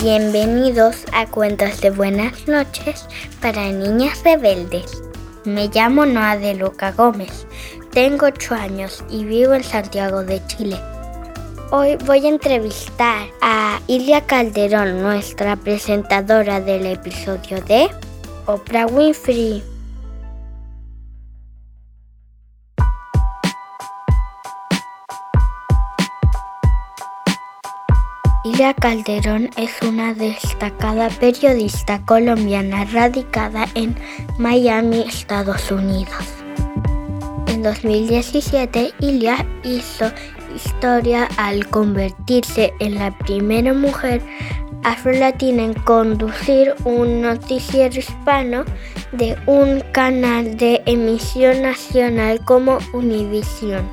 Bienvenidos a Cuentos de Buenas noches para niñas rebeldes. Me llamo Noa de Luca Gómez, tengo 8 años y vivo en Santiago de Chile. Hoy voy a entrevistar a Ilia Calderón, nuestra presentadora del episodio de Oprah Winfrey. Ilia Calderón es una destacada periodista colombiana radicada en Miami, Estados Unidos. En 2017, Ilia hizo historia al convertirse en la primera mujer afro-latina en conducir un noticiero hispano de un canal de emisión nacional como Univision.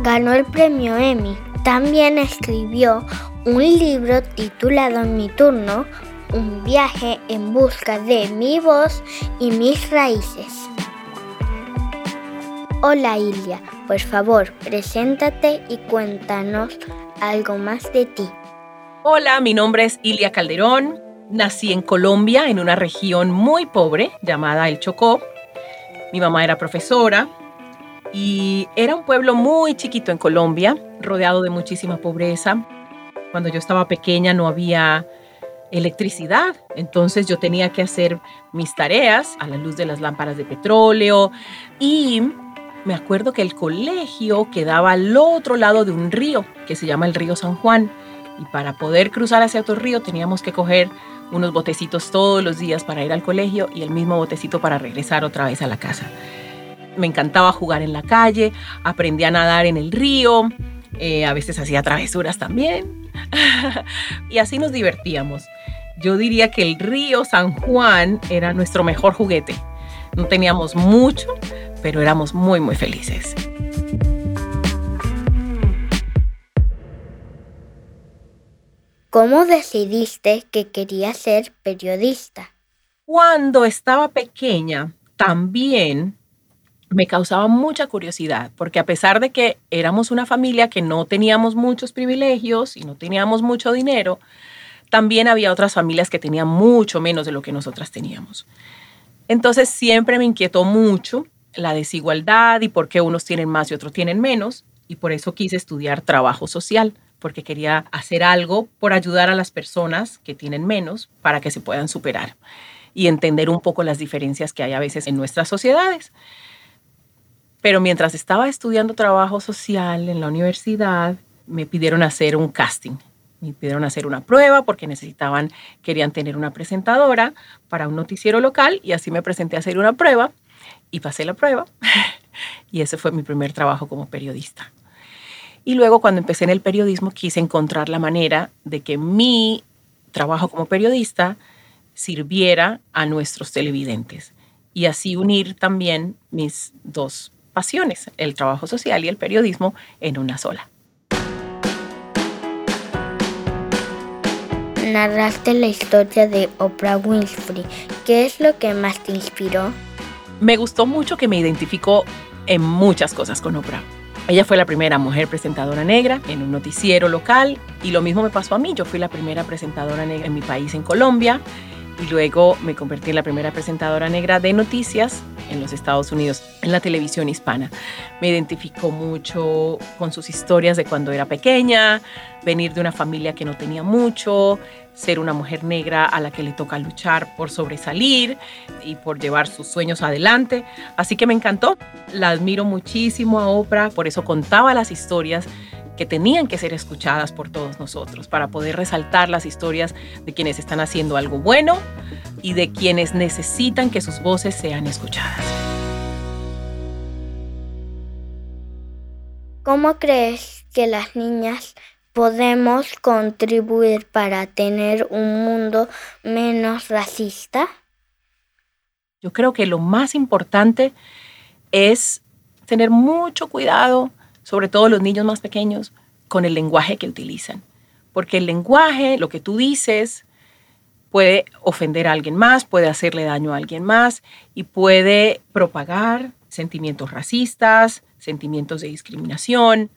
Ganó el premio Emmy. También escribió un libro titulado Mi turno, un viaje en busca de mi voz y mis raíces. Hola Ilia, por favor, preséntate y cuéntanos algo más de ti. Hola, mi nombre es Ilia Calderón. Nací en Colombia, en una región muy pobre llamada El Chocó. Mi mamá era profesora y era un pueblo muy chiquito en Colombia, rodeado de muchísima pobreza. Cuando yo estaba pequeña no había electricidad, entonces yo tenía que hacer mis tareas a la luz de las lámparas de petróleo y me acuerdo que el colegio quedaba al otro lado de un río que se llama el río San Juan y para poder cruzar hacia otro río teníamos que coger unos botecitos todos los días para ir al colegio y el mismo botecito para regresar otra vez a la casa. Me encantaba jugar en la calle, aprendí a nadar en el río, eh, a veces hacía travesuras también. y así nos divertíamos. Yo diría que el río San Juan era nuestro mejor juguete. No teníamos mucho, pero éramos muy, muy felices. ¿Cómo decidiste que querías ser periodista? Cuando estaba pequeña, también me causaba mucha curiosidad, porque a pesar de que éramos una familia que no teníamos muchos privilegios y no teníamos mucho dinero, también había otras familias que tenían mucho menos de lo que nosotras teníamos. Entonces siempre me inquietó mucho la desigualdad y por qué unos tienen más y otros tienen menos, y por eso quise estudiar trabajo social, porque quería hacer algo por ayudar a las personas que tienen menos para que se puedan superar y entender un poco las diferencias que hay a veces en nuestras sociedades. Pero mientras estaba estudiando trabajo social en la universidad, me pidieron hacer un casting. Me pidieron hacer una prueba porque necesitaban, querían tener una presentadora para un noticiero local y así me presenté a hacer una prueba y pasé la prueba. y ese fue mi primer trabajo como periodista. Y luego cuando empecé en el periodismo quise encontrar la manera de que mi trabajo como periodista sirviera a nuestros televidentes y así unir también mis dos pasiones, el trabajo social y el periodismo, en una sola. Narraste la historia de Oprah Winfrey. ¿Qué es lo que más te inspiró? Me gustó mucho que me identificó en muchas cosas con Oprah. Ella fue la primera mujer presentadora negra en un noticiero local y lo mismo me pasó a mí. Yo fui la primera presentadora negra en mi país, en Colombia, luego me convertí en la primera presentadora negra de noticias en los Estados Unidos, en la televisión hispana. Me identificó mucho con sus historias de cuando era pequeña, venir de una familia que no tenía mucho, ser una mujer negra a la que le toca luchar por sobresalir y por llevar sus sueños adelante. Así que me encantó. La admiro muchísimo a Oprah, por eso contaba las historias que tenían que ser escuchadas por todos nosotros para poder resaltar las historias de quienes están haciendo algo bueno y de quienes necesitan que sus voces sean escuchadas. ¿Cómo crees que las niñas podemos contribuir para tener un mundo menos racista? Yo creo que lo más importante es tener mucho cuidado sobre todo los niños más pequeños, con el lenguaje que utilizan. Porque el lenguaje, lo que tú dices, puede ofender a alguien más, puede hacerle daño a alguien más y puede propagar sentimientos racistas, sentimientos de discriminación.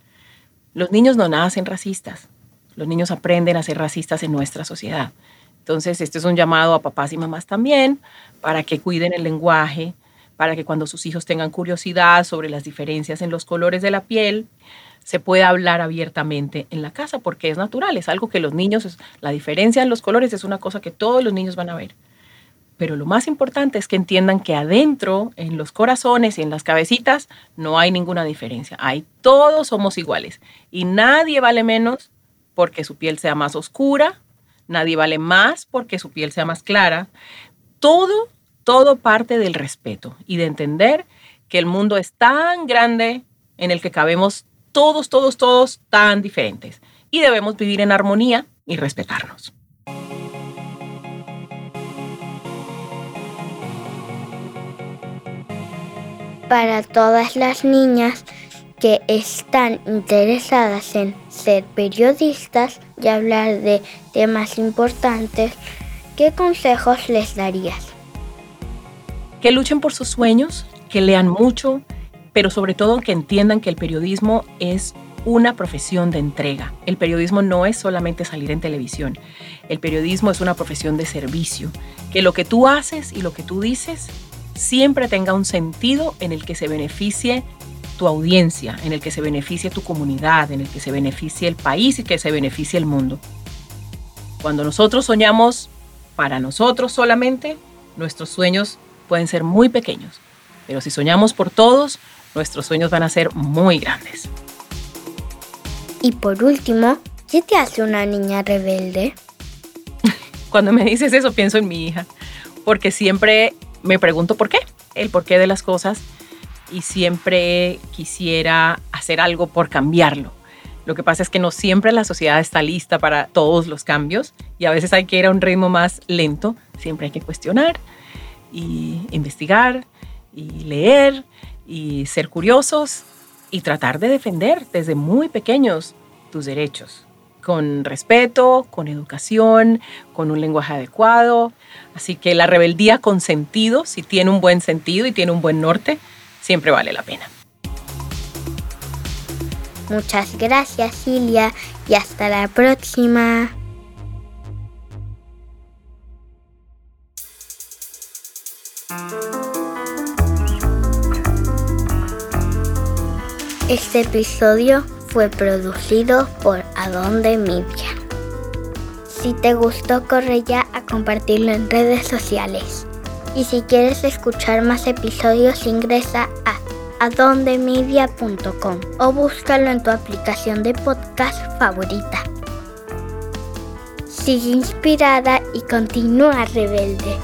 Los niños no nacen racistas. Los niños aprenden a ser racistas en nuestra sociedad. Entonces, este es un llamado a papás y mamás también para que cuiden el lenguaje, para que cuando sus hijos tengan curiosidad sobre las diferencias en los colores de la piel, se pueda hablar abiertamente en la casa, porque es natural, es algo que los niños, la diferencia en los colores es una cosa que todos los niños van a ver. Pero lo más importante es que entiendan que adentro, en los corazones y en las cabecitas, no hay ninguna diferencia. Hay todos somos iguales y nadie vale menos porque su piel sea más oscura, nadie vale más porque su piel sea más clara. Todo, todo parte del respeto y de entender que el mundo es tan grande en el que cabemos todos, todos, todos tan diferentes y debemos vivir en armonía y respetarnos. Para todas las niñas que están interesadas en ser periodistas y hablar de temas importantes, ¿qué consejos les darías? Que luchen por sus sueños, que lean mucho, pero sobre todo que entiendan que el periodismo es una profesión de entrega. El periodismo no es solamente salir en televisión. El periodismo es una profesión de servicio. Que lo que tú haces y lo que tú dices siempre tenga un sentido en el que se beneficie tu audiencia, en el que se beneficie tu comunidad, en el que se beneficie el país y que se beneficie el mundo. Cuando nosotros soñamos para nosotros solamente, nuestros sueños pueden ser muy pequeños, pero si soñamos por todos, nuestros sueños van a ser muy grandes. Y por último, ¿qué te hace una niña rebelde? Cuando me dices eso pienso en mi hija, porque siempre me pregunto por qué, el porqué de las cosas y siempre quisiera hacer algo por cambiarlo. Lo que pasa es que no siempre la sociedad está lista para todos los cambios y a veces hay que ir a un ritmo más lento. Siempre hay que cuestionar y investigar y leer y ser curiosos y tratar de defender desde muy pequeños tus derechos, con respeto, con educación, con un lenguaje adecuado. Así que la rebeldía con sentido, si tiene un buen sentido y tiene un buen norte, siempre vale la pena. Muchas gracias, Silvia, y hasta la próxima. Este episodio fue producido por Adonde Media. Si te gustó, corre ya a compartirlo en redes sociales. Y si quieres escuchar más episodios, ingresa a adondemedia.com o búscalo en tu aplicación de podcast favorita. Sigue inspirada y continúa rebelde.